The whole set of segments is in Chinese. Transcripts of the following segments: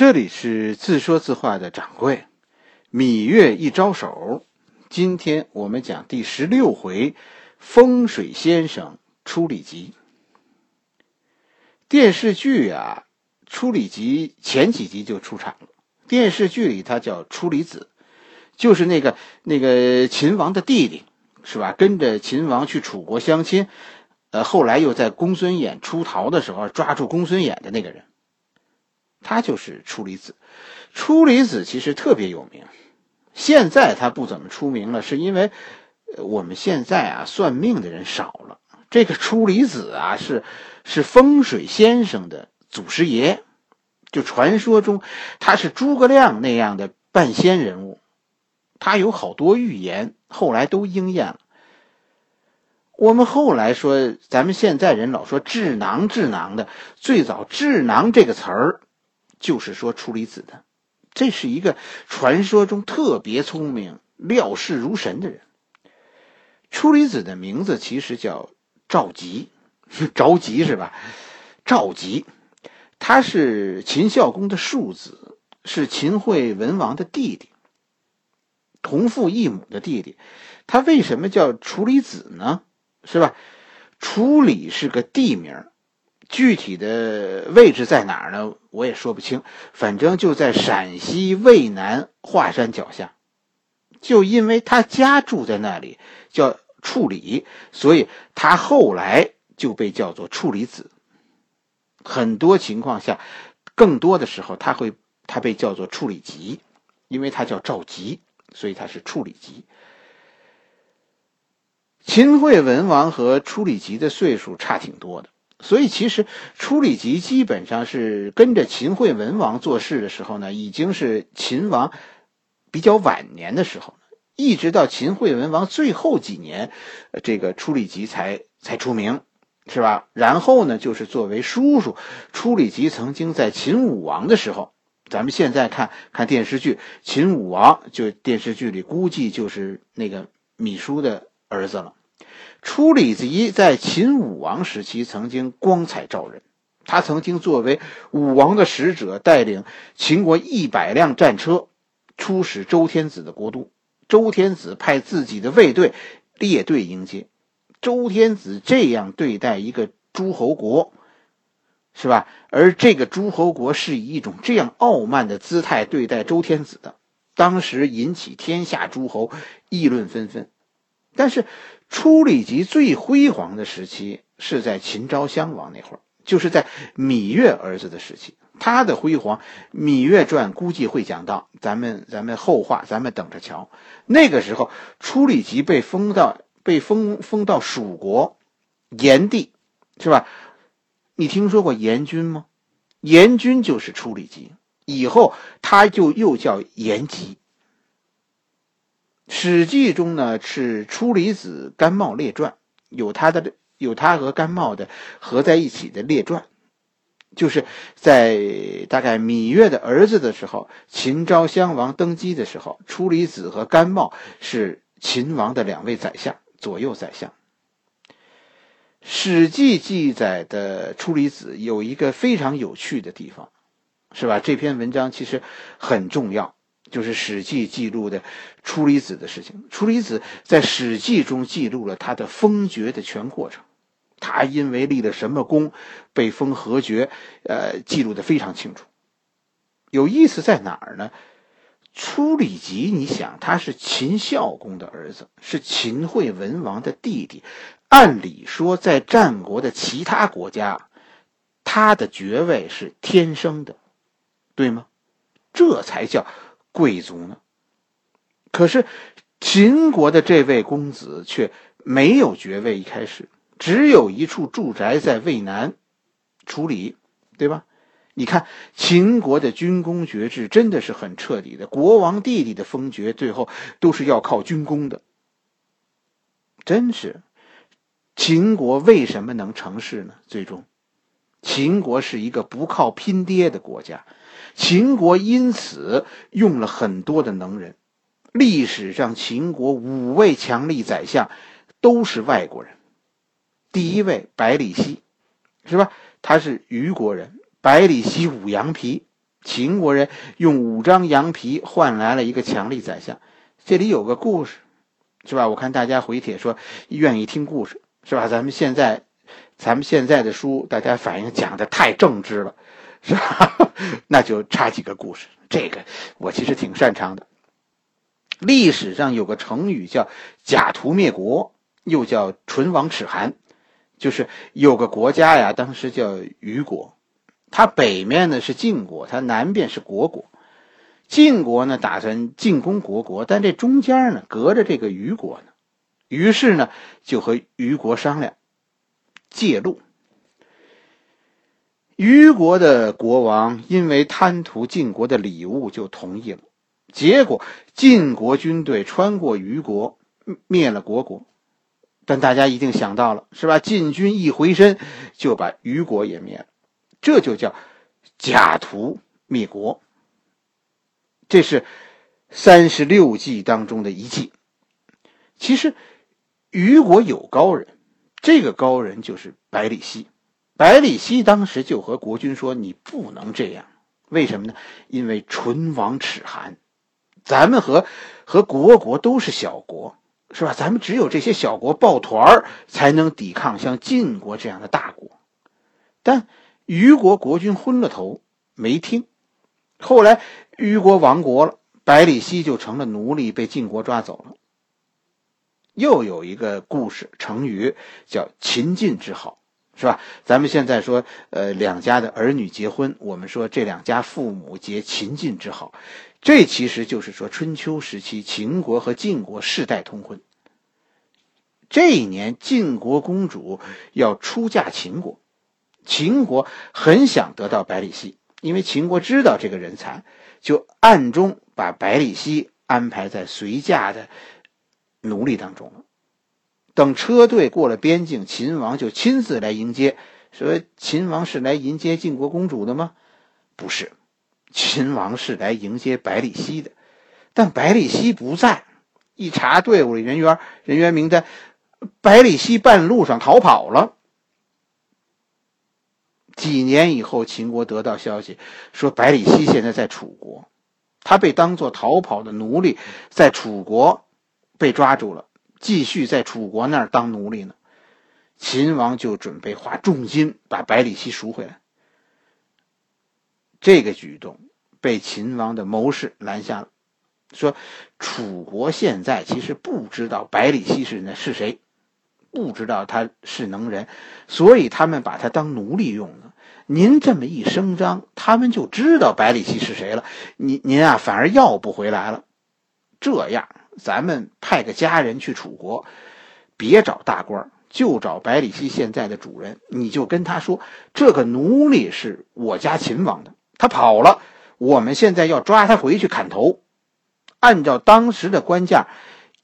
这里是自说自话的掌柜，芈月一招手。今天我们讲第十六回，风水先生出里集。电视剧啊，出里集前几集就出场了。电视剧里他叫出里子，就是那个那个秦王的弟弟，是吧？跟着秦王去楚国相亲，呃，后来又在公孙衍出逃的时候抓住公孙衍的那个人。他就是出离子，出离子其实特别有名。现在他不怎么出名了，是因为我们现在啊算命的人少了。这个出离子啊是是风水先生的祖师爷，就传说中他是诸葛亮那样的半仙人物，他有好多预言，后来都应验了。我们后来说，咱们现在人老说智囊智囊的，最早智囊这个词儿。就是说，出离子的，这是一个传说中特别聪明、料事如神的人。出离子的名字其实叫赵吉，着急是吧？赵吉，他是秦孝公的庶子，是秦惠文王的弟弟，同父异母的弟弟。他为什么叫处离子呢？是吧？处理是个地名。具体的位置在哪儿呢？我也说不清，反正就在陕西渭南华山脚下。就因为他家住在那里，叫处理，所以他后来就被叫做处理子。很多情况下，更多的时候他会他被叫做处理吉，因为他叫赵吉，所以他是处理吉。秦惠文王和处理吉的岁数差挺多的。所以，其实初里吉基本上是跟着秦惠文王做事的时候呢，已经是秦王比较晚年的时候一直到秦惠文王最后几年，这个初里吉才才出名，是吧？然后呢，就是作为叔叔，初里吉曾经在秦武王的时候，咱们现在看看电视剧，秦武王就电视剧里估计就是那个芈姝的儿子了。处理吉在秦武王时期曾经光彩照人，他曾经作为武王的使者，带领秦国一百辆战车出使周天子的国都。周天子派自己的卫队列队迎接。周天子这样对待一个诸侯国，是吧？而这个诸侯国是以一种这样傲慢的姿态对待周天子的，当时引起天下诸侯议论纷纷。但是。初里吉最辉煌的时期是在秦昭襄王那会儿，就是在芈月儿子的时期。他的辉煌，《芈月传》估计会讲到，咱们咱们后话，咱们等着瞧。那个时候，初里吉被封到被封封到蜀国炎帝，是吧？你听说过炎君吗？炎君就是初里吉，以后他就又叫炎吉。《史记》中呢是初离子甘茂列传，有他的有他和甘茂的合在一起的列传，就是在大概芈月的儿子的时候，秦昭襄王登基的时候，初离子和甘茂是秦王的两位宰相，左右宰相。《史记》记载的初离子有一个非常有趣的地方，是吧？这篇文章其实很重要。就是《史记》记录的初离子的事情。初离子在《史记》中记录了他的封爵的全过程，他因为立了什么功被封何爵，呃，记录的非常清楚。有意思在哪儿呢？初里吉，你想他是秦孝公的儿子，是秦惠文王的弟弟，按理说在战国的其他国家，他的爵位是天生的，对吗？这才叫。贵族呢？可是秦国的这位公子却没有爵位，一开始只有一处住宅在渭南处理，对吧？你看秦国的军功爵制真的是很彻底的，国王弟弟的封爵最后都是要靠军功的。真是秦国为什么能成事呢？最终，秦国是一个不靠拼爹的国家。秦国因此用了很多的能人，历史上秦国五位强力宰相都是外国人。第一位百里奚，是吧？他是虞国人。百里奚五羊皮，秦国人用五张羊皮换来了一个强力宰相。这里有个故事，是吧？我看大家回帖说愿意听故事，是吧？咱们现在，咱们现在的书，大家反映讲的太正直了，是吧？那就插几个故事。这个我其实挺擅长的。历史上有个成语叫“假途灭国”，又叫“唇亡齿寒”，就是有个国家呀，当时叫虞国，它北面呢是晋国，它南边是虢国。晋国呢打算进攻虢国，但这中间呢隔着这个虞国呢，于是呢就和虞国商量借路。虞国的国王因为贪图晋国的礼物，就同意了。结果晋国军队穿过虞国，灭了国国。但大家一定想到了，是吧？晋军一回身，就把虞国也灭了。这就叫假途灭国。这是三十六计当中的一计。其实虞国有高人，这个高人就是百里奚。百里奚当时就和国君说：“你不能这样，为什么呢？因为唇亡齿寒，咱们和和国国都是小国，是吧？咱们只有这些小国抱团，才能抵抗像晋国这样的大国。但虞国国君昏了头，没听。后来虞国亡国了，百里奚就成了奴隶，被晋国抓走了。又有一个故事成语叫‘秦晋之好’。”是吧？咱们现在说，呃，两家的儿女结婚，我们说这两家父母结秦晋之好，这其实就是说春秋时期秦国和晋国世代通婚。这一年，晋国公主要出嫁秦国，秦国很想得到百里奚，因为秦国知道这个人才，就暗中把百里奚安排在随嫁的奴隶当中了。等车队过了边境，秦王就亲自来迎接。说秦王是来迎接晋国公主的吗？不是，秦王是来迎接百里奚的。但百里奚不在，一查队伍里人员人员名单，百里奚半路上逃跑了。几年以后，秦国得到消息，说百里奚现在在楚国，他被当作逃跑的奴隶，在楚国被抓住了。继续在楚国那儿当奴隶呢，秦王就准备花重金把百里奚赎回来。这个举动被秦王的谋士拦下了，说楚国现在其实不知道百里奚是那是谁，不知道他是能人，所以他们把他当奴隶用呢。您这么一声张，他们就知道百里奚是谁了。您您啊，反而要不回来了。这样。咱们派个家人去楚国，别找大官，就找百里奚现在的主人。你就跟他说，这个奴隶是我家秦王的，他跑了，我们现在要抓他回去砍头。按照当时的官价，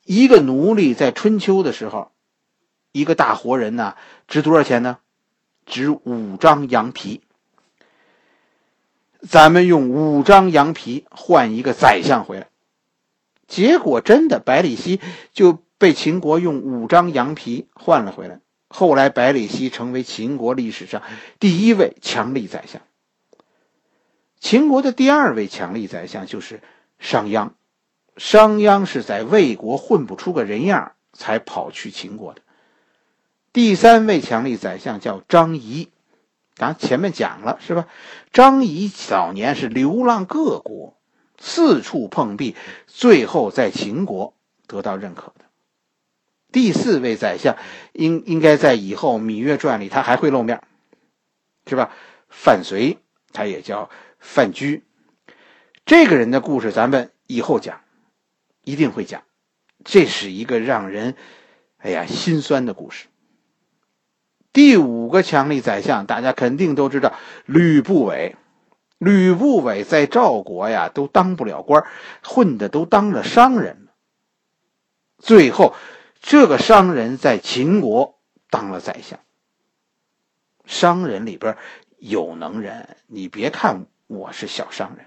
一个奴隶在春秋的时候，一个大活人呢，值多少钱呢？值五张羊皮。咱们用五张羊皮换一个宰相回来。结果真的，百里奚就被秦国用五张羊皮换了回来。后来，百里奚成为秦国历史上第一位强力宰相。秦国的第二位强力宰相就是商鞅。商鞅是在魏国混不出个人样，才跑去秦国的。第三位强力宰相叫张仪，咱前面讲了是吧？张仪早年是流浪各国。四处碰壁，最后在秦国得到认可的第四位宰相，应应该在以后《芈月传》里他还会露面，是吧？范睢，他也叫范雎。这个人的故事，咱们以后讲，一定会讲。这是一个让人哎呀心酸的故事。第五个强力宰相，大家肯定都知道，吕不韦。吕不韦在赵国呀，都当不了官，混的都当了商人。最后，这个商人在秦国当了宰相。商人里边有能人，你别看我是小商人。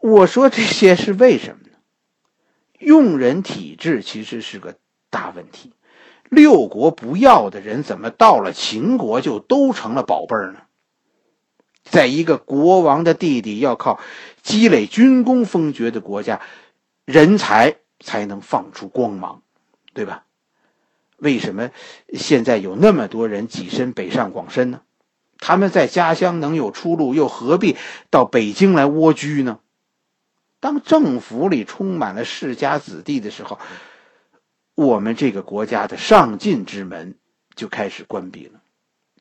我说这些是为什么呢？用人体制其实是个大问题。六国不要的人，怎么到了秦国就都成了宝贝儿呢？在一个国王的弟弟要靠积累军功封爵的国家，人才才能放出光芒，对吧？为什么现在有那么多人跻身北上广深呢？他们在家乡能有出路，又何必到北京来蜗居呢？当政府里充满了世家子弟的时候，我们这个国家的上进之门就开始关闭了。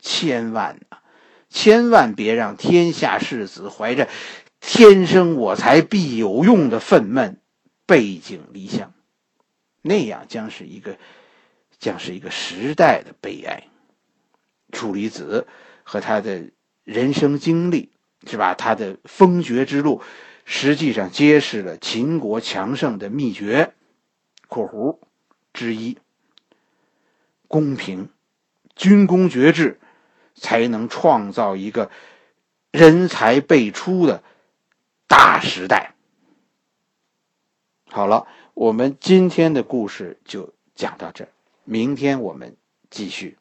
千万啊，千万别让天下士子怀着“天生我材必有用”的愤懑背井离乡，那样将是一个将是一个时代的悲哀。处离子和他的人生经历，是吧？他的封爵之路。实际上揭示了秦国强盛的秘诀（括弧之一）：公平、军功爵制，才能创造一个人才辈出的大时代。好了，我们今天的故事就讲到这儿，明天我们继续。